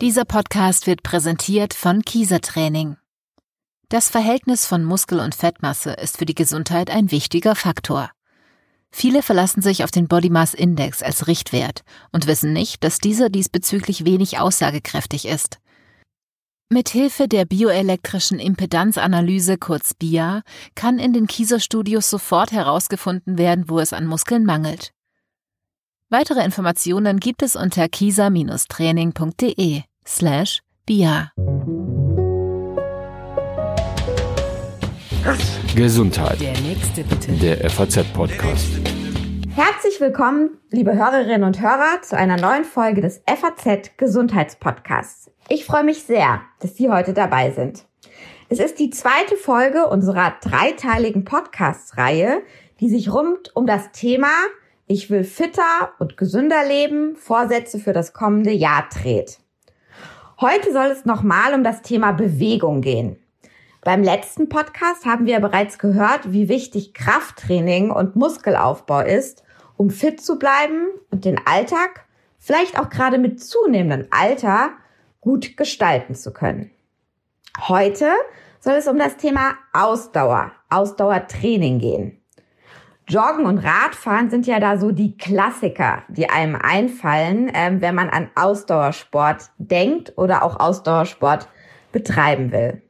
Dieser Podcast wird präsentiert von Kieser Training. Das Verhältnis von Muskel- und Fettmasse ist für die Gesundheit ein wichtiger Faktor. Viele verlassen sich auf den Body Mass Index als Richtwert und wissen nicht, dass dieser diesbezüglich wenig aussagekräftig ist. Mithilfe der bioelektrischen Impedanzanalyse kurz BIA kann in den Kieser-Studios sofort herausgefunden werden, wo es an Muskeln mangelt. Weitere Informationen gibt es unter kisa-training.de slash BIA. Gesundheit. Der nächste bitte. Der FAZ-Podcast. Herzlich willkommen, liebe Hörerinnen und Hörer, zu einer neuen Folge des FAZ Gesundheitspodcasts. Ich freue mich sehr, dass Sie heute dabei sind. Es ist die zweite Folge unserer dreiteiligen Podcast-Reihe, die sich rund um das Thema Ich will fitter und gesünder leben, Vorsätze für das kommende Jahr dreht. Heute soll es nochmal um das Thema Bewegung gehen. Beim letzten Podcast haben wir bereits gehört, wie wichtig Krafttraining und Muskelaufbau ist, um fit zu bleiben und den Alltag, vielleicht auch gerade mit zunehmendem Alter, gut gestalten zu können. Heute soll es um das Thema Ausdauer, Ausdauertraining gehen. Joggen und Radfahren sind ja da so die Klassiker, die einem einfallen, ähm, wenn man an Ausdauersport denkt oder auch Ausdauersport betreiben will.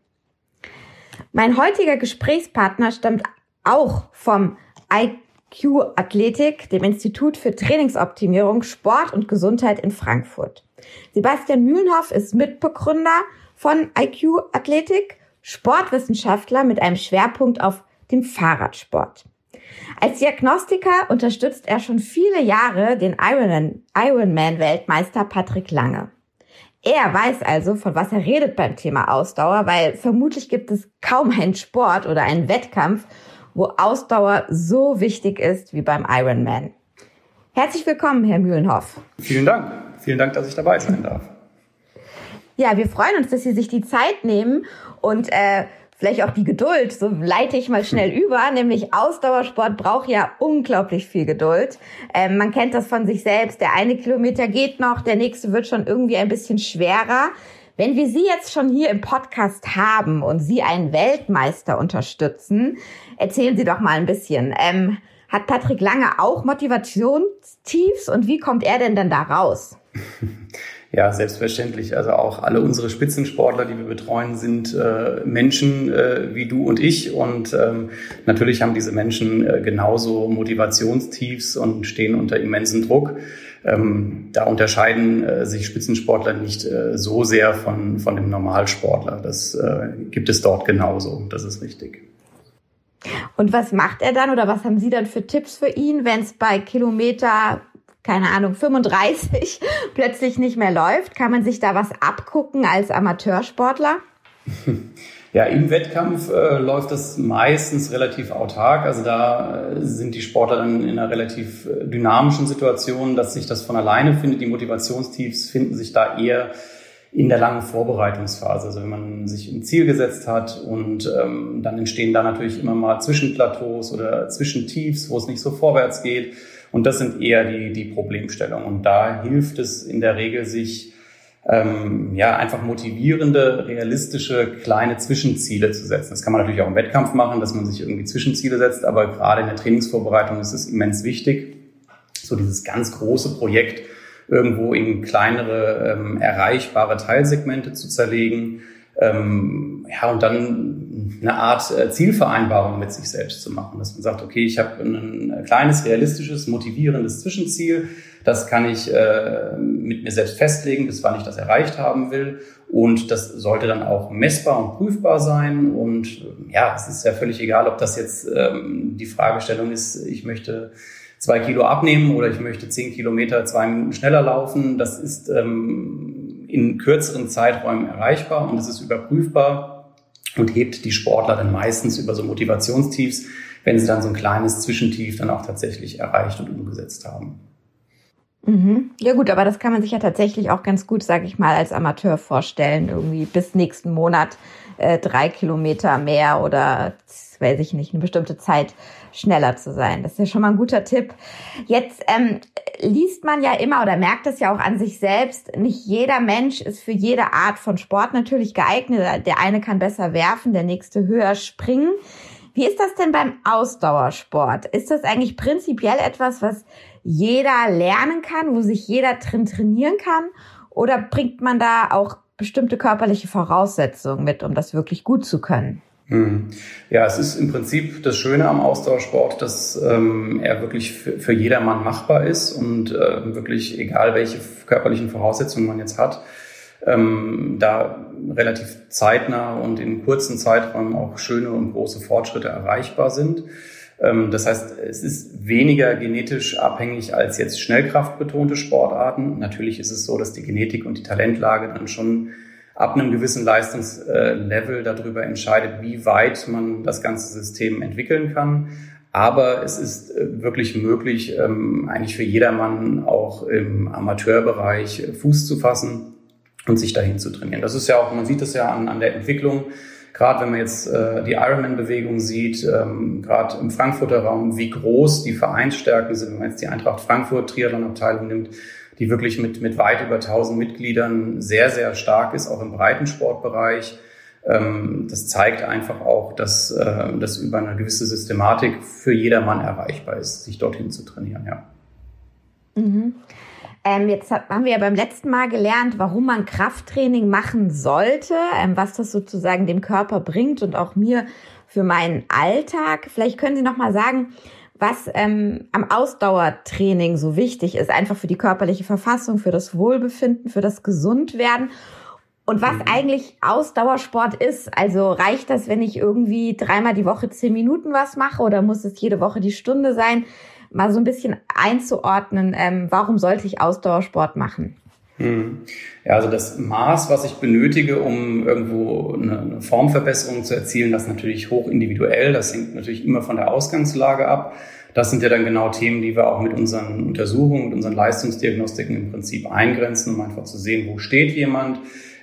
Mein heutiger Gesprächspartner stammt auch vom IQ Athletik, dem Institut für Trainingsoptimierung, Sport und Gesundheit in Frankfurt. Sebastian Mühlenhoff ist Mitbegründer von IQ Athletik, Sportwissenschaftler mit einem Schwerpunkt auf dem Fahrradsport. Als Diagnostiker unterstützt er schon viele Jahre den Ironman-Weltmeister Patrick Lange. Er weiß also, von was er redet beim Thema Ausdauer, weil vermutlich gibt es kaum einen Sport oder einen Wettkampf, wo Ausdauer so wichtig ist wie beim Ironman. Herzlich willkommen, Herr Mühlenhoff. Vielen Dank. Vielen Dank, dass ich dabei sein darf. Ja, wir freuen uns, dass Sie sich die Zeit nehmen und äh, vielleicht auch die Geduld, so leite ich mal schnell über, nämlich Ausdauersport braucht ja unglaublich viel Geduld. Ähm, man kennt das von sich selbst, der eine Kilometer geht noch, der nächste wird schon irgendwie ein bisschen schwerer. Wenn wir Sie jetzt schon hier im Podcast haben und Sie einen Weltmeister unterstützen, erzählen Sie doch mal ein bisschen. Ähm, hat Patrick Lange auch Motivationstiefs und wie kommt er denn dann da raus? Ja, selbstverständlich. Also auch alle unsere Spitzensportler, die wir betreuen, sind äh, Menschen äh, wie du und ich. Und ähm, natürlich haben diese Menschen äh, genauso Motivationstiefs und stehen unter immensen Druck. Ähm, da unterscheiden äh, sich Spitzensportler nicht äh, so sehr von, von dem Normalsportler. Das äh, gibt es dort genauso. Das ist richtig. Und was macht er dann oder was haben Sie dann für Tipps für ihn, wenn es bei Kilometer keine Ahnung, 35 plötzlich nicht mehr läuft? Kann man sich da was abgucken als Amateursportler? Ja, im Wettkampf äh, läuft das meistens relativ autark. Also da äh, sind die Sportler dann in einer relativ äh, dynamischen Situation, dass sich das von alleine findet. Die Motivationstiefs finden sich da eher in der langen Vorbereitungsphase. Also wenn man sich ein Ziel gesetzt hat und ähm, dann entstehen da natürlich immer mal Zwischenplateaus oder Zwischentiefs, wo es nicht so vorwärts geht. Und das sind eher die, die Problemstellungen. Und da hilft es in der Regel, sich ähm, ja einfach motivierende, realistische kleine Zwischenziele zu setzen. Das kann man natürlich auch im Wettkampf machen, dass man sich irgendwie Zwischenziele setzt, aber gerade in der Trainingsvorbereitung ist es immens wichtig, so dieses ganz große Projekt irgendwo in kleinere ähm, erreichbare Teilsegmente zu zerlegen. Ähm, ja, und dann eine Art äh, Zielvereinbarung mit sich selbst zu machen, dass man sagt, okay, ich habe ein kleines, realistisches, motivierendes Zwischenziel, das kann ich äh, mit mir selbst festlegen, bis wann ich das erreicht haben will. Und das sollte dann auch messbar und prüfbar sein. Und äh, ja, es ist ja völlig egal, ob das jetzt ähm, die Fragestellung ist, ich möchte zwei Kilo abnehmen oder ich möchte zehn Kilometer zwei Minuten schneller laufen, das ist ähm, in kürzeren Zeiträumen erreichbar und es ist überprüfbar und hebt die Sportler dann meistens über so Motivationstiefs, wenn sie dann so ein kleines Zwischentief dann auch tatsächlich erreicht und umgesetzt haben. Mhm. Ja gut, aber das kann man sich ja tatsächlich auch ganz gut, sage ich mal, als Amateur vorstellen, irgendwie bis nächsten Monat äh, drei Kilometer mehr oder weiß ich nicht, eine bestimmte Zeit schneller zu sein. Das ist ja schon mal ein guter Tipp. Jetzt ähm, liest man ja immer oder merkt es ja auch an sich selbst, nicht jeder Mensch ist für jede Art von Sport natürlich geeignet. Der eine kann besser werfen, der nächste höher springen. Wie ist das denn beim Ausdauersport? Ist das eigentlich prinzipiell etwas, was jeder lernen kann, wo sich jeder drin trainieren kann? Oder bringt man da auch bestimmte körperliche Voraussetzungen mit, um das wirklich gut zu können? Hm. Ja, es ist im Prinzip das Schöne am Ausdauersport, dass ähm, er wirklich für, für jedermann machbar ist und äh, wirklich egal welche körperlichen Voraussetzungen man jetzt hat, ähm, da relativ zeitnah und in kurzen Zeiträumen auch schöne und große Fortschritte erreichbar sind. Ähm, das heißt, es ist weniger genetisch abhängig als jetzt schnellkraftbetonte Sportarten. Natürlich ist es so, dass die Genetik und die Talentlage dann schon ab einem gewissen Leistungslevel darüber entscheidet, wie weit man das ganze System entwickeln kann. Aber es ist äh, wirklich möglich, ähm, eigentlich für jedermann auch im Amateurbereich Fuß zu fassen und sich dahin zu trainieren. Das ist ja auch, man sieht das ja an, an der Entwicklung, gerade wenn man jetzt äh, die Ironman-Bewegung sieht, ähm, gerade im Frankfurter Raum, wie groß die Vereinsstärken sind, wenn man jetzt die Eintracht Frankfurt Triathlon-Abteilung nimmt, die wirklich mit, mit weit über 1000 Mitgliedern sehr, sehr stark ist, auch im Breitensportbereich. Ähm, das zeigt einfach auch, dass äh, das über eine gewisse Systematik für jedermann erreichbar ist, sich dorthin zu trainieren, ja. Mhm. Ähm, jetzt haben wir ja beim letzten Mal gelernt, warum man Krafttraining machen sollte, ähm, was das sozusagen dem Körper bringt und auch mir für meinen Alltag. Vielleicht können Sie noch mal sagen, was ähm, am Ausdauertraining so wichtig ist, einfach für die körperliche Verfassung, für das Wohlbefinden, für das Gesundwerden. Und was mhm. eigentlich Ausdauersport ist, also reicht das, wenn ich irgendwie dreimal die Woche zehn Minuten was mache oder muss es jede Woche die Stunde sein? mal so ein bisschen einzuordnen, ähm, warum sollte ich Ausdauersport machen? Hm. Ja, also das Maß, was ich benötige, um irgendwo eine Formverbesserung zu erzielen, das ist natürlich hoch individuell. Das hängt natürlich immer von der Ausgangslage ab. Das sind ja dann genau Themen, die wir auch mit unseren Untersuchungen, mit unseren Leistungsdiagnostiken im Prinzip eingrenzen, um einfach zu sehen, wo steht jemand,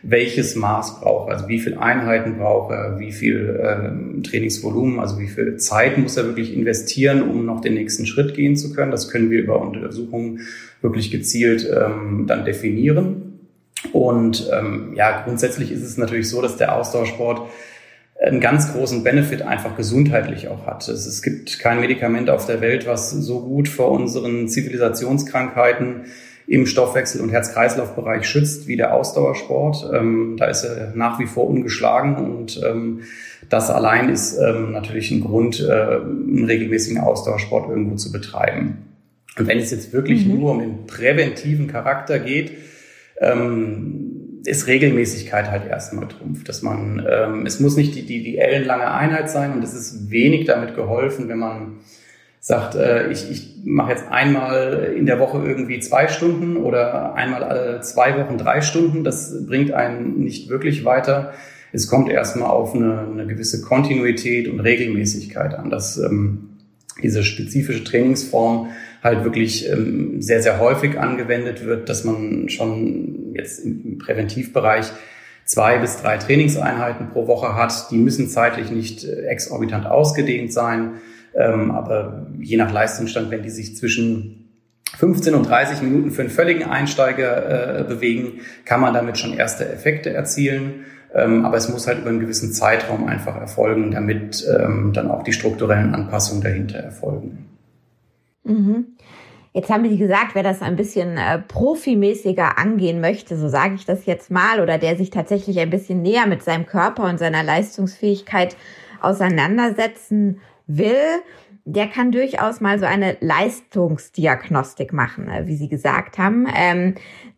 welches Maß braucht er, also wie viele Einheiten braucht er, wie viel ähm, Trainingsvolumen, also wie viel Zeit muss er wirklich investieren, um noch den nächsten Schritt gehen zu können. Das können wir über Untersuchungen wirklich gezielt ähm, dann definieren. Und ähm, ja, grundsätzlich ist es natürlich so, dass der Ausdauersport einen ganz großen Benefit einfach gesundheitlich auch hat. Es, es gibt kein Medikament auf der Welt, was so gut vor unseren Zivilisationskrankheiten im Stoffwechsel- und Herz-Kreislauf-Bereich schützt, wie der Ausdauersport. Ähm, da ist er nach wie vor ungeschlagen und ähm, das allein ist ähm, natürlich ein Grund, äh, einen regelmäßigen Ausdauersport irgendwo zu betreiben. Und wenn es jetzt wirklich mhm. nur um den präventiven Charakter geht, ähm, ist Regelmäßigkeit halt erstmal Trumpf, dass man, ähm, es muss nicht die, die, die ellenlange Einheit sein und es ist wenig damit geholfen, wenn man sagt, äh, ich, ich mache jetzt einmal in der Woche irgendwie zwei Stunden oder einmal alle zwei Wochen drei Stunden. Das bringt einen nicht wirklich weiter. Es kommt erstmal auf eine, eine gewisse Kontinuität und Regelmäßigkeit an, dass ähm, diese spezifische Trainingsform halt wirklich ähm, sehr, sehr häufig angewendet wird, dass man schon jetzt im Präventivbereich zwei bis drei Trainingseinheiten pro Woche hat. Die müssen zeitlich nicht äh, exorbitant ausgedehnt sein ähm, aber je nach Leistungsstand, wenn die sich zwischen 15 und 30 Minuten für einen völligen Einsteiger äh, bewegen, kann man damit schon erste Effekte erzielen. Ähm, aber es muss halt über einen gewissen Zeitraum einfach erfolgen, damit ähm, dann auch die strukturellen Anpassungen dahinter erfolgen. Mhm. Jetzt haben Sie gesagt, wer das ein bisschen äh, profimäßiger angehen möchte, so sage ich das jetzt mal, oder der sich tatsächlich ein bisschen näher mit seinem Körper und seiner Leistungsfähigkeit auseinandersetzen will, der kann durchaus mal so eine Leistungsdiagnostik machen, äh, wie Sie gesagt haben. Ähm,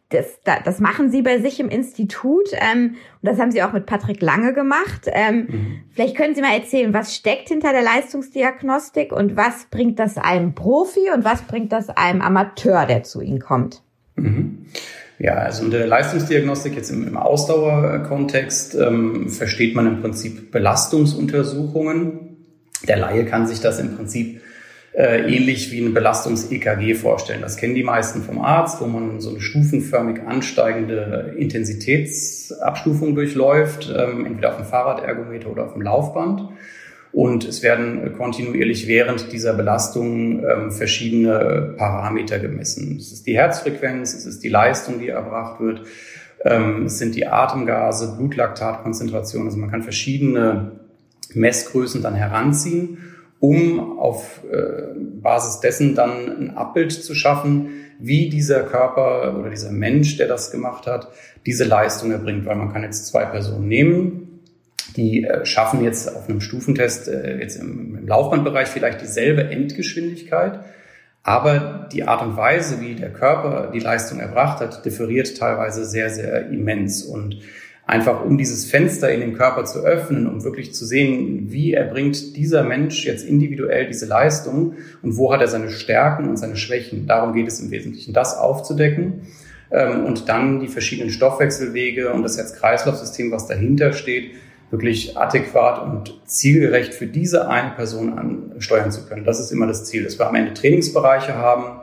das, das machen Sie bei sich im Institut ähm, und das haben Sie auch mit Patrick Lange gemacht. Ähm, mhm. Vielleicht können Sie mal erzählen, was steckt hinter der Leistungsdiagnostik und was bringt das einem Profi und was bringt das einem Amateur, der zu Ihnen kommt? Mhm. Ja, also in der Leistungsdiagnostik jetzt im, im Ausdauerkontext ähm, versteht man im Prinzip Belastungsuntersuchungen der Laie kann sich das im Prinzip äh, ähnlich wie ein Belastungs-EKG vorstellen. Das kennen die meisten vom Arzt, wo man so eine stufenförmig ansteigende Intensitätsabstufung durchläuft, ähm, entweder auf dem Fahrradergometer oder auf dem Laufband. Und es werden kontinuierlich während dieser Belastung ähm, verschiedene Parameter gemessen. Es ist die Herzfrequenz, es ist die Leistung, die erbracht wird, ähm, es sind die Atemgase, Blutlaktatkonzentration. Also man kann verschiedene Messgrößen dann heranziehen, um auf äh, Basis dessen dann ein Abbild zu schaffen, wie dieser Körper oder dieser Mensch, der das gemacht hat, diese Leistung erbringt. Weil man kann jetzt zwei Personen nehmen, die äh, schaffen jetzt auf einem Stufentest äh, jetzt im, im Laufbandbereich vielleicht dieselbe Endgeschwindigkeit, aber die Art und Weise, wie der Körper die Leistung erbracht hat, differiert teilweise sehr, sehr immens. Und einfach um dieses Fenster in den Körper zu öffnen, um wirklich zu sehen, wie erbringt dieser Mensch jetzt individuell diese Leistung und wo hat er seine Stärken und seine Schwächen. Darum geht es im Wesentlichen, das aufzudecken ähm, und dann die verschiedenen Stoffwechselwege und das Herz-Kreislauf-System, was dahinter steht, wirklich adäquat und zielgerecht für diese eine Person ansteuern zu können. Das ist immer das Ziel, dass wir am Ende Trainingsbereiche haben,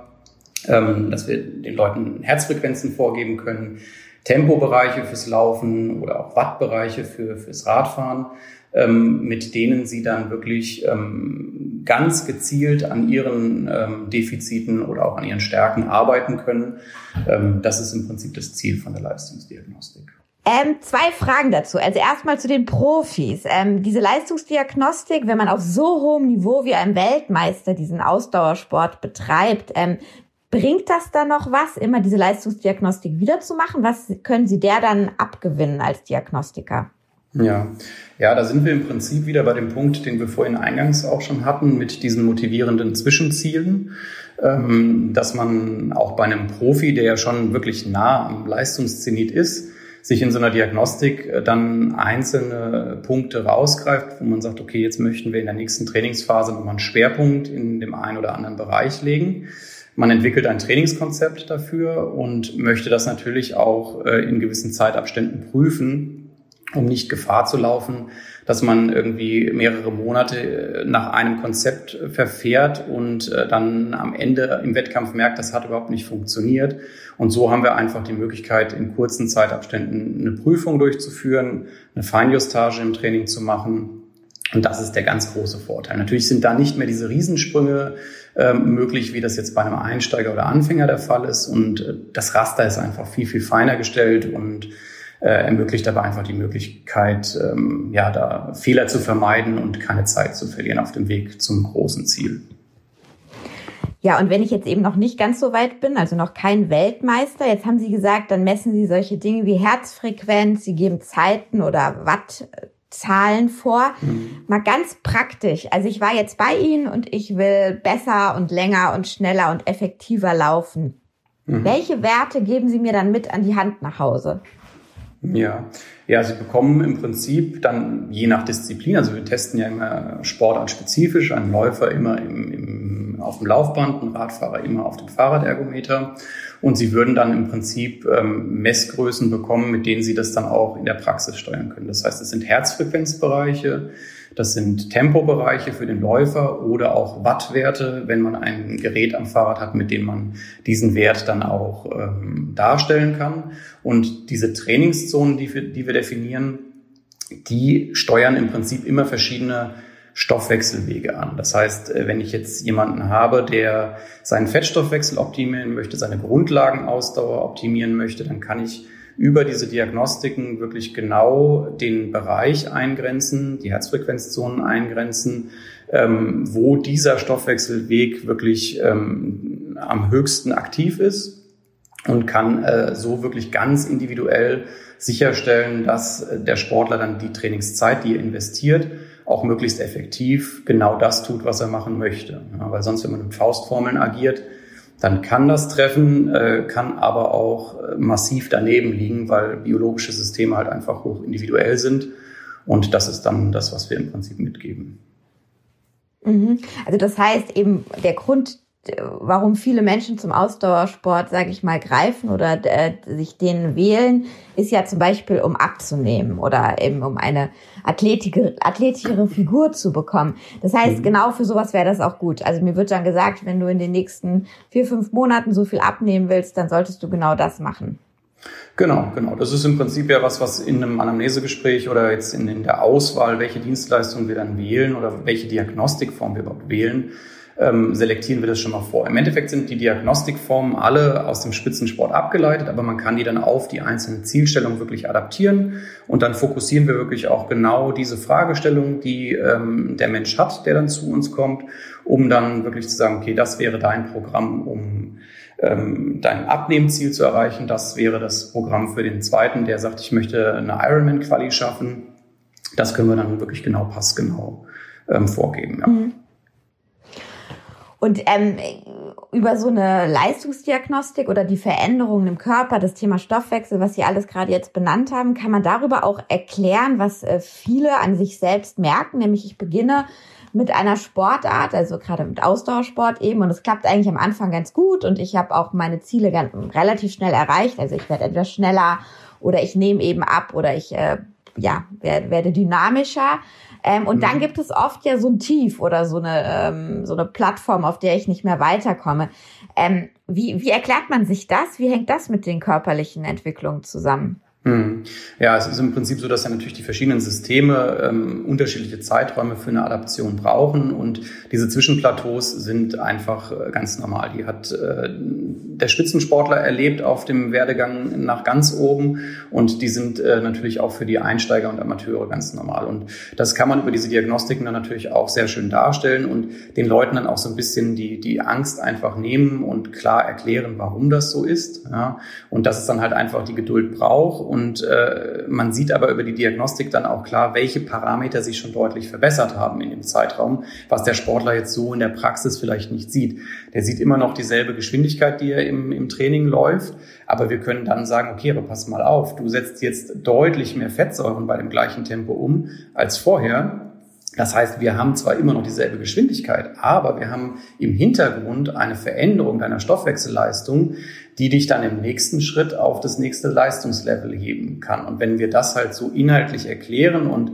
ähm, dass wir den Leuten Herzfrequenzen vorgeben können, Tempobereiche fürs Laufen oder auch Wattbereiche für, fürs Radfahren, ähm, mit denen sie dann wirklich ähm, ganz gezielt an ihren Defiziten oder auch an ihren Stärken arbeiten können. das ist im Prinzip das Ziel von der Leistungsdiagnostik. Ähm, zwei Fragen dazu. Also erstmal zu den Profis. Ähm, diese Leistungsdiagnostik, wenn man auf so hohem Niveau wie ein Weltmeister diesen Ausdauersport betreibt, ähm, bringt das dann noch was, immer diese Leistungsdiagnostik wiederzumachen? Was können Sie der dann abgewinnen als Diagnostiker? Ja, ja, da sind wir im Prinzip wieder bei dem Punkt, den wir vorhin eingangs auch schon hatten, mit diesen motivierenden Zwischenzielen, ähm, dass man auch bei einem Profi, der ja schon wirklich nah am Leistungszenit ist, sich in so einer Diagnostik äh, dann einzelne Punkte rausgreift, wo man sagt, okay, jetzt möchten wir in der nächsten Trainingsphase nochmal einen Schwerpunkt in dem einen oder anderen Bereich legen. Man entwickelt ein Trainingskonzept dafür und möchte das natürlich auch äh, in gewissen Zeitabständen prüfen, um nicht Gefahr zu laufen, dass man irgendwie mehrere Monate äh, nach einem Konzept verfährt und dann am Ende im Wettkampf merkt, das hat überhaupt nicht funktioniert und so haben wir einfach die Möglichkeit, in kurzen Zeitabständen eine Prüfung durchzuführen, eine Feinjustage im Training zu machen. Und das ist der ganz große Vorteil. Natürlich sind da nicht mehr diese Riesensprünge äh, möglich, wie das jetzt bei einem Einsteiger oder Anfänger der Fall ist. Und äh, das Raster ist einfach viel, viel feiner gestellt und äh, ermöglicht aber einfach die Möglichkeit, ähm, ja, da Fehler zu vermeiden und keine Zeit zu verlieren auf dem Weg zum großen Ziel. Ja, und wenn ich jetzt eben noch nicht ganz so weit bin, also noch kein Weltmeister, jetzt haben Sie gesagt, dann messen Sie solche Dinge wie Herzfrequenz, Sie geben Zeiten oder Wattzahlen vor. Mhm. Mal ganz praktisch. Also ich war jetzt bei Ihnen und ich will besser und länger und schneller und effektiver laufen. Mhm. Welche Werte geben Sie mir dann mit an die Hand nach Hause? Ja, ja, Sie bekommen im Prinzip dann je nach Disziplin, also wir testen ja immer sportartspezifisch, einen Läufer immer im, im, auf dem Laufband, einen Radfahrer immer auf dem Fahrradergometer. Und Sie würden dann im Prinzip ähm, Messgrößen bekommen, mit denen Sie das dann auch in der Praxis steuern können. Das heißt, es sind Herzfrequenzbereiche, das sind Tempobereiche für den Läufer oder auch Wattwerte, wenn man ein Gerät am Fahrrad hat, mit dem man diesen Wert dann auch ähm, darstellen kann. Und diese Trainingszonen, die wir, die wir definieren, die steuern im Prinzip immer verschiedene Stoffwechselwege an. Das heißt, äh, wenn ich jetzt jemanden habe, der seinen Fettstoffwechsel optimieren möchte, seine Grundlagenausdauer optimieren möchte, dann kann ich über diese Diagnostiken wirklich genau den Bereich eingrenzen, die Herzfrequenzzonen eingrenzen, ähm, wo dieser Stoffwechselweg wirklich ähm, am höchsten aktiv ist und kann äh, so wirklich ganz individuell sicherstellen, dass der Sportler dann die Trainingszeit, die er investiert, auch möglichst effektiv genau das tut, was er machen möchte. Ja, weil sonst, wenn man mit Faustformeln agiert, dann kann das treffen, äh, kann aber auch äh, massiv daneben liegen, weil biologische Systeme halt einfach hoch individuell sind. Und das ist dann das, was wir im Prinzip mitgeben. Mhm. Also das heißt eben, der Grund warum viele Menschen zum Ausdauersport, sage ich mal, greifen oder äh, sich den wählen, ist ja zum Beispiel, um abzunehmen oder eben um eine athletischere Figur zu bekommen. Das heißt, mhm. genau für sowas wäre das auch gut. Also mir wird dann gesagt, wenn du in den nächsten vier, fünf Monaten so viel abnehmen willst, dann solltest du genau das machen. Genau, genau. Das ist im Prinzip ja was, was in einem Anamnesegespräch oder jetzt in, in der Auswahl, welche Dienstleistung wir dann wählen oder welche Diagnostikform wir überhaupt wählen, ähm, selektieren wir das schon mal vor. Im Endeffekt sind die Diagnostikformen alle aus dem Spitzensport abgeleitet, aber man kann die dann auf die einzelnen Zielstellungen wirklich adaptieren und dann fokussieren wir wirklich auch genau diese Fragestellung, die ähm, der Mensch hat, der dann zu uns kommt, um dann wirklich zu sagen, okay, das wäre dein Programm, um ähm, dein Abnehmziel zu erreichen. Das wäre das Programm für den zweiten, der sagt, ich möchte eine Ironman-Quali schaffen. Das können wir dann wirklich genau passgenau ähm, vorgeben. Ja. Mhm. Und ähm, über so eine Leistungsdiagnostik oder die Veränderungen im Körper, das Thema Stoffwechsel, was Sie alles gerade jetzt benannt haben, kann man darüber auch erklären, was äh, viele an sich selbst merken. Nämlich ich beginne mit einer Sportart, also gerade mit Ausdauersport eben, und es klappt eigentlich am Anfang ganz gut und ich habe auch meine Ziele ganz, relativ schnell erreicht. Also ich werde etwas schneller oder ich nehme eben ab oder ich äh, ja werde, werde dynamischer. Ähm, und mhm. dann gibt es oft ja so ein Tief oder so eine, ähm, so eine Plattform, auf der ich nicht mehr weiterkomme. Ähm, wie, wie erklärt man sich das? Wie hängt das mit den körperlichen Entwicklungen zusammen? Hm. Ja, es ist im Prinzip so, dass ja natürlich die verschiedenen Systeme ähm, unterschiedliche Zeiträume für eine Adaption brauchen und diese Zwischenplateaus sind einfach äh, ganz normal. Die hat äh, der Spitzensportler erlebt auf dem Werdegang nach ganz oben und die sind äh, natürlich auch für die Einsteiger und Amateure ganz normal. Und das kann man über diese Diagnostiken dann natürlich auch sehr schön darstellen und den Leuten dann auch so ein bisschen die, die Angst einfach nehmen und klar erklären, warum das so ist. Ja? Und dass es dann halt einfach die Geduld braucht und äh, man sieht aber über die Diagnostik dann auch klar, welche Parameter sich schon deutlich verbessert haben in dem Zeitraum, was der Sportler jetzt so in der Praxis vielleicht nicht sieht. Der sieht immer noch dieselbe Geschwindigkeit, die er im, im Training läuft, aber wir können dann sagen, okay, aber pass mal auf, du setzt jetzt deutlich mehr Fettsäuren bei dem gleichen Tempo um als vorher. Das heißt, wir haben zwar immer noch dieselbe Geschwindigkeit, aber wir haben im Hintergrund eine Veränderung deiner Stoffwechselleistung, die dich dann im nächsten Schritt auf das nächste Leistungslevel heben kann. Und wenn wir das halt so inhaltlich erklären und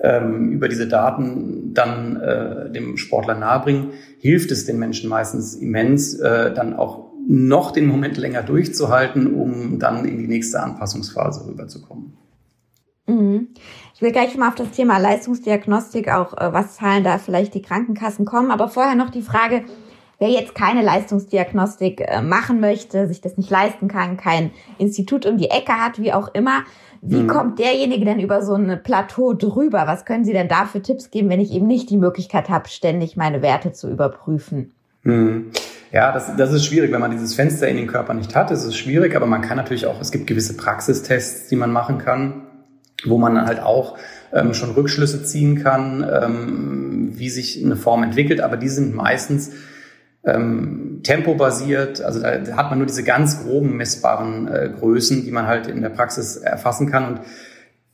ähm, über diese Daten dann äh, dem Sportler nahebringen, hilft es den Menschen meistens immens, äh, dann auch noch den Moment länger durchzuhalten, um dann in die nächste Anpassungsphase rüberzukommen. Mhm. Ich will gleich mal auf das Thema Leistungsdiagnostik auch, äh, was zahlen da vielleicht die Krankenkassen kommen, aber vorher noch die Frage, Wer jetzt keine Leistungsdiagnostik äh, machen möchte, sich das nicht leisten kann, kein Institut um die Ecke hat, wie auch immer, wie mhm. kommt derjenige denn über so ein Plateau drüber? Was können Sie denn da für Tipps geben, wenn ich eben nicht die Möglichkeit habe, ständig meine Werte zu überprüfen? Mhm. Ja, das, das ist schwierig, wenn man dieses Fenster in den Körper nicht hat. Es ist schwierig, aber man kann natürlich auch, es gibt gewisse Praxistests, die man machen kann, wo man halt auch ähm, schon Rückschlüsse ziehen kann, ähm, wie sich eine Form entwickelt. Aber die sind meistens ähm, tempobasiert. Also da hat man nur diese ganz groben messbaren äh, Größen, die man halt in der Praxis erfassen kann. Und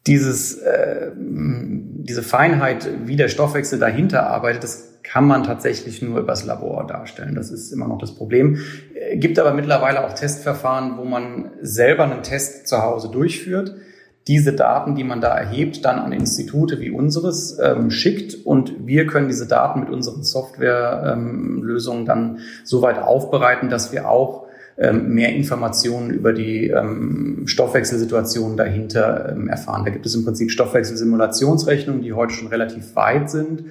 dieses, äh, diese Feinheit, wie der Stoffwechsel dahinter arbeitet, das kann man tatsächlich nur übers Labor darstellen. Das ist immer noch das Problem. Äh, gibt aber mittlerweile auch Testverfahren, wo man selber einen Test zu Hause durchführt diese Daten, die man da erhebt, dann an Institute wie unseres ähm, schickt und wir können diese Daten mit unseren Softwarelösungen ähm, dann so weit aufbereiten, dass wir auch ähm, mehr Informationen über die ähm, Stoffwechselsituation dahinter ähm, erfahren. Da gibt es im Prinzip Stoffwechselsimulationsrechnungen, die heute schon relativ weit sind.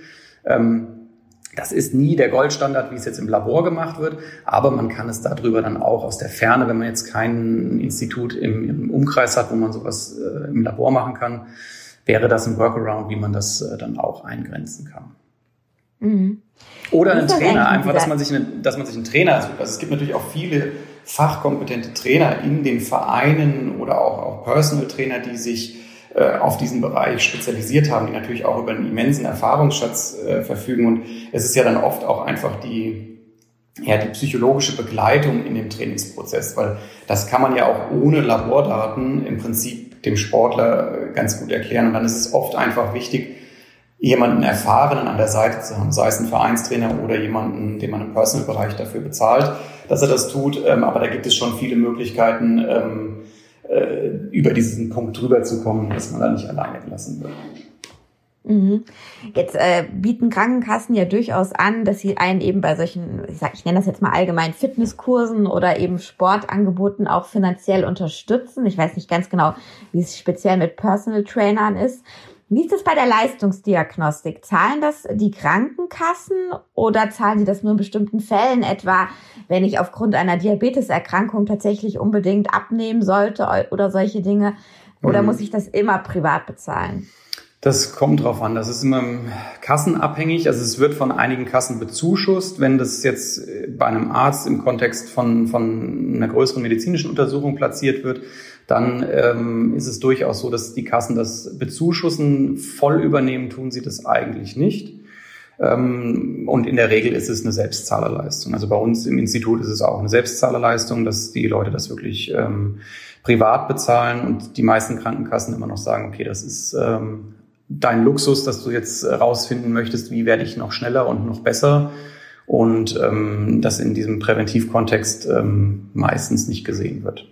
Das ist nie der Goldstandard, wie es jetzt im Labor gemacht wird, aber man kann es darüber dann auch aus der Ferne, wenn man jetzt kein Institut im, im Umkreis hat, wo man sowas äh, im Labor machen kann, wäre das ein Workaround, wie man das äh, dann auch eingrenzen kann. Mhm. Oder ein Trainer, einfach, dass man sich, eine, dass man sich einen Trainer sucht. Also es gibt natürlich auch viele fachkompetente Trainer in den Vereinen oder auch, auch Personal Trainer, die sich äh, auf diesen Bereich spezialisiert haben, die natürlich auch über einen immensen Erfahrungsschatz äh, verfügen. Und es ist ja dann oft auch einfach die, ja, die psychologische Begleitung in dem Trainingsprozess, weil das kann man ja auch ohne Labordaten im Prinzip dem Sportler äh, ganz gut erklären. Und dann ist es oft einfach wichtig, jemanden Erfahrenen an der Seite zu haben, sei es ein Vereinstrainer oder jemanden, den man im Personal-Bereich dafür bezahlt, dass er das tut. Ähm, aber da gibt es schon viele Möglichkeiten, äh, über diesen Punkt drüber zu kommen, dass man da nicht alleine gelassen wird. Mhm. Jetzt äh, bieten Krankenkassen ja durchaus an, dass sie einen eben bei solchen, ich sag, ich nenne das jetzt mal allgemein Fitnesskursen oder eben Sportangeboten auch finanziell unterstützen. Ich weiß nicht ganz genau, wie es speziell mit Personal Trainern ist. Wie ist das bei der Leistungsdiagnostik? Zahlen das die Krankenkassen oder zahlen sie das nur in bestimmten Fällen, etwa wenn ich aufgrund einer Diabeteserkrankung tatsächlich unbedingt abnehmen sollte oder solche Dinge? Oder mhm. muss ich das immer privat bezahlen? Das kommt drauf an. Das ist immer kassenabhängig. Also es wird von einigen Kassen bezuschusst. Wenn das jetzt bei einem Arzt im Kontext von, von einer größeren medizinischen Untersuchung platziert wird, dann ähm, ist es durchaus so, dass die Kassen das bezuschussen. Voll übernehmen tun sie das eigentlich nicht. Ähm, und in der Regel ist es eine Selbstzahlerleistung. Also bei uns im Institut ist es auch eine Selbstzahlerleistung, dass die Leute das wirklich ähm, privat bezahlen und die meisten Krankenkassen immer noch sagen, okay, das ist ähm, dein Luxus, dass du jetzt rausfinden möchtest, wie werde ich noch schneller und noch besser und ähm, das in diesem Präventivkontext ähm, meistens nicht gesehen wird.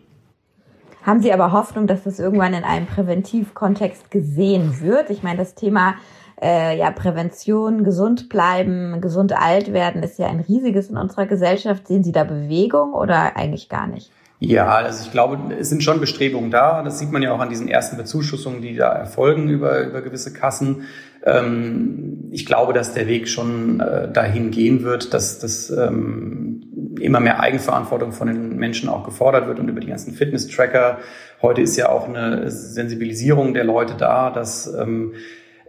Haben Sie aber Hoffnung, dass das irgendwann in einem Präventivkontext gesehen wird? Ich meine, das Thema äh, ja Prävention, gesund bleiben, gesund alt werden ist ja ein riesiges in unserer Gesellschaft. Sehen Sie da Bewegung oder eigentlich gar nicht? Ja, also ich glaube, es sind schon Bestrebungen da. Das sieht man ja auch an diesen ersten Bezuschussungen, die da erfolgen über, über gewisse Kassen. Ähm, ich glaube, dass der Weg schon äh, dahin gehen wird, dass, dass ähm, immer mehr Eigenverantwortung von den Menschen auch gefordert wird und über die ganzen Fitness-Tracker. Heute ist ja auch eine Sensibilisierung der Leute da, dass ähm,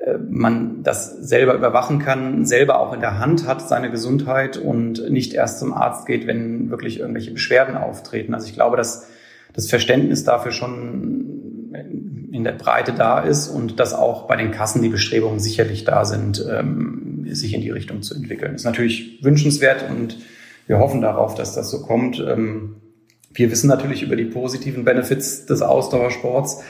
äh, man das selber überwachen kann, selber auch in der Hand hat, seine Gesundheit und nicht erst zum Arzt geht, wenn wirklich irgendwelche Beschwerden auftreten. Also ich glaube, dass das Verständnis dafür schon in der Breite da ist und dass auch bei den Kassen die Bestrebungen sicherlich da sind, ähm, sich in die Richtung zu entwickeln. Das ist natürlich wünschenswert und wir hoffen darauf, dass das so kommt. Ähm, wir wissen natürlich über die positiven Benefits des Ausdauersports.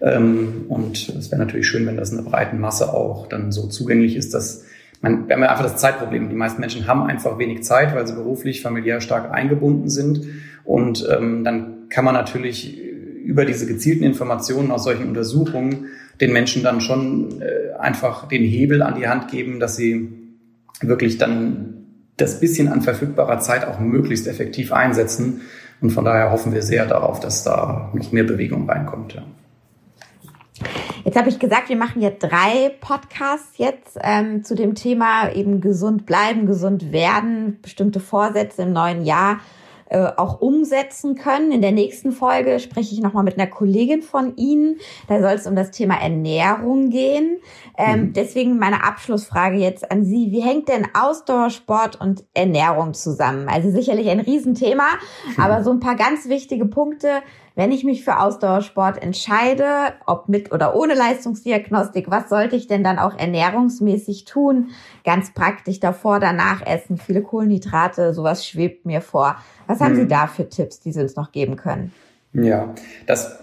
Ähm, und es wäre natürlich schön, wenn das in der breiten Masse auch dann so zugänglich ist, dass man, wir haben ja einfach das Zeitproblem. Die meisten Menschen haben einfach wenig Zeit, weil sie beruflich, familiär stark eingebunden sind. Und ähm, dann kann man natürlich über diese gezielten Informationen aus solchen Untersuchungen den Menschen dann schon äh, einfach den Hebel an die Hand geben, dass sie wirklich dann das bisschen an verfügbarer Zeit auch möglichst effektiv einsetzen. Und von daher hoffen wir sehr darauf, dass da noch mehr Bewegung reinkommt. Ja. Jetzt habe ich gesagt, wir machen ja drei Podcasts jetzt ähm, zu dem Thema eben gesund bleiben, gesund werden, bestimmte Vorsätze im neuen Jahr äh, auch umsetzen können. In der nächsten Folge spreche ich nochmal mit einer Kollegin von Ihnen. Da soll es um das Thema Ernährung gehen. Ähm, mhm. Deswegen meine Abschlussfrage jetzt an Sie. Wie hängt denn Ausdauersport und Ernährung zusammen? Also sicherlich ein Riesenthema, mhm. aber so ein paar ganz wichtige Punkte, wenn ich mich für Ausdauersport entscheide, ob mit oder ohne Leistungsdiagnostik, was sollte ich denn dann auch ernährungsmäßig tun? Ganz praktisch davor, danach essen, viele Kohlenhydrate, sowas schwebt mir vor. Was haben hm. Sie da für Tipps, die Sie uns noch geben können? Ja, das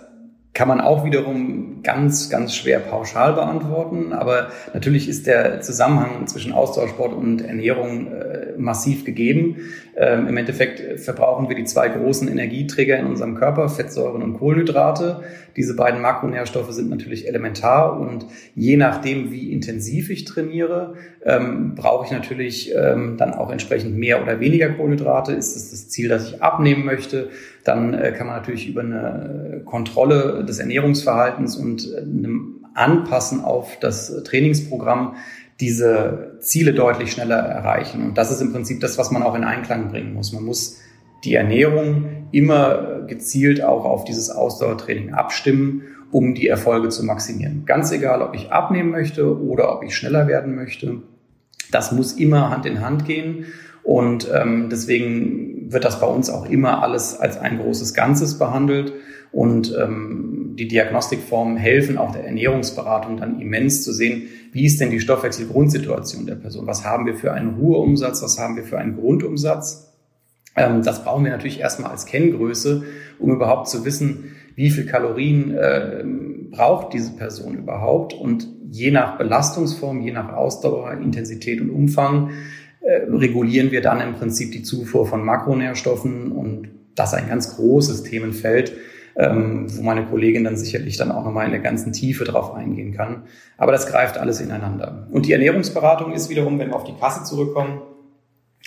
kann man auch wiederum ganz, ganz schwer pauschal beantworten. Aber natürlich ist der Zusammenhang zwischen Austauschsport und Ernährung äh, massiv gegeben. Ähm, Im Endeffekt verbrauchen wir die zwei großen Energieträger in unserem Körper, Fettsäuren und Kohlenhydrate. Diese beiden Makronährstoffe sind natürlich elementar und je nachdem, wie intensiv ich trainiere, ähm, brauche ich natürlich ähm, dann auch entsprechend mehr oder weniger Kohlenhydrate. Ist es das Ziel, dass ich abnehmen möchte? Dann äh, kann man natürlich über eine Kontrolle des Ernährungsverhaltens und äh, einem Anpassen auf das Trainingsprogramm diese Ziele deutlich schneller erreichen. Und das ist im Prinzip das, was man auch in Einklang bringen muss. Man muss die Ernährung immer gezielt auch auf dieses Ausdauertraining abstimmen, um die Erfolge zu maximieren. Ganz egal, ob ich abnehmen möchte oder ob ich schneller werden möchte. Das muss immer Hand in Hand gehen. Und ähm, deswegen wird das bei uns auch immer alles als ein großes Ganzes behandelt. Und ähm, die Diagnostikformen helfen auch der Ernährungsberatung dann immens zu sehen, wie ist denn die Stoffwechselgrundsituation der Person? Was haben wir für einen Ruheumsatz? Was haben wir für einen Grundumsatz? Ähm, das brauchen wir natürlich erstmal als Kenngröße, um überhaupt zu wissen, wie viel Kalorien äh, braucht diese Person überhaupt. Und je nach Belastungsform, je nach Ausdauer, Intensität und Umfang äh, regulieren wir dann im Prinzip die Zufuhr von Makronährstoffen und das ein ganz großes Themenfeld, ähm, wo meine Kollegin dann sicherlich dann auch nochmal in der ganzen Tiefe drauf eingehen kann. Aber das greift alles ineinander. Und die Ernährungsberatung ist wiederum, wenn wir auf die Kasse zurückkommen,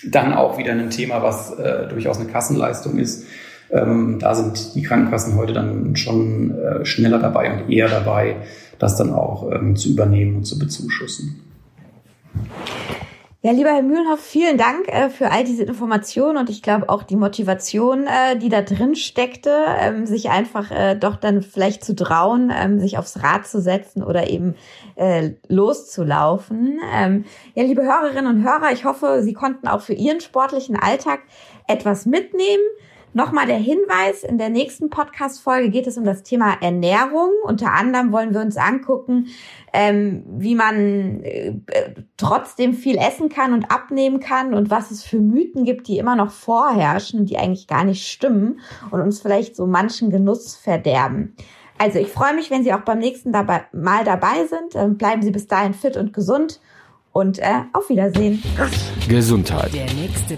dann auch wieder ein Thema, was äh, durchaus eine Kassenleistung ist. Ähm, da sind die Krankenkassen heute dann schon äh, schneller dabei und eher dabei, das dann auch ähm, zu übernehmen und zu bezuschussen. Ja, lieber Herr Mühlenhoff, vielen Dank äh, für all diese Informationen und ich glaube auch die Motivation, äh, die da drin steckte, ähm, sich einfach äh, doch dann vielleicht zu trauen, ähm, sich aufs Rad zu setzen oder eben äh, loszulaufen. Ähm, ja, liebe Hörerinnen und Hörer, ich hoffe, Sie konnten auch für Ihren sportlichen Alltag etwas mitnehmen. Nochmal der Hinweis, in der nächsten Podcast-Folge geht es um das Thema Ernährung. Unter anderem wollen wir uns angucken, ähm, wie man äh, trotzdem viel essen kann und abnehmen kann und was es für Mythen gibt, die immer noch vorherrschen, die eigentlich gar nicht stimmen und uns vielleicht so manchen Genuss verderben. Also ich freue mich, wenn Sie auch beim nächsten dabei, Mal dabei sind. Ähm, bleiben Sie bis dahin fit und gesund und äh, auf Wiedersehen. Gesundheit. Der nächste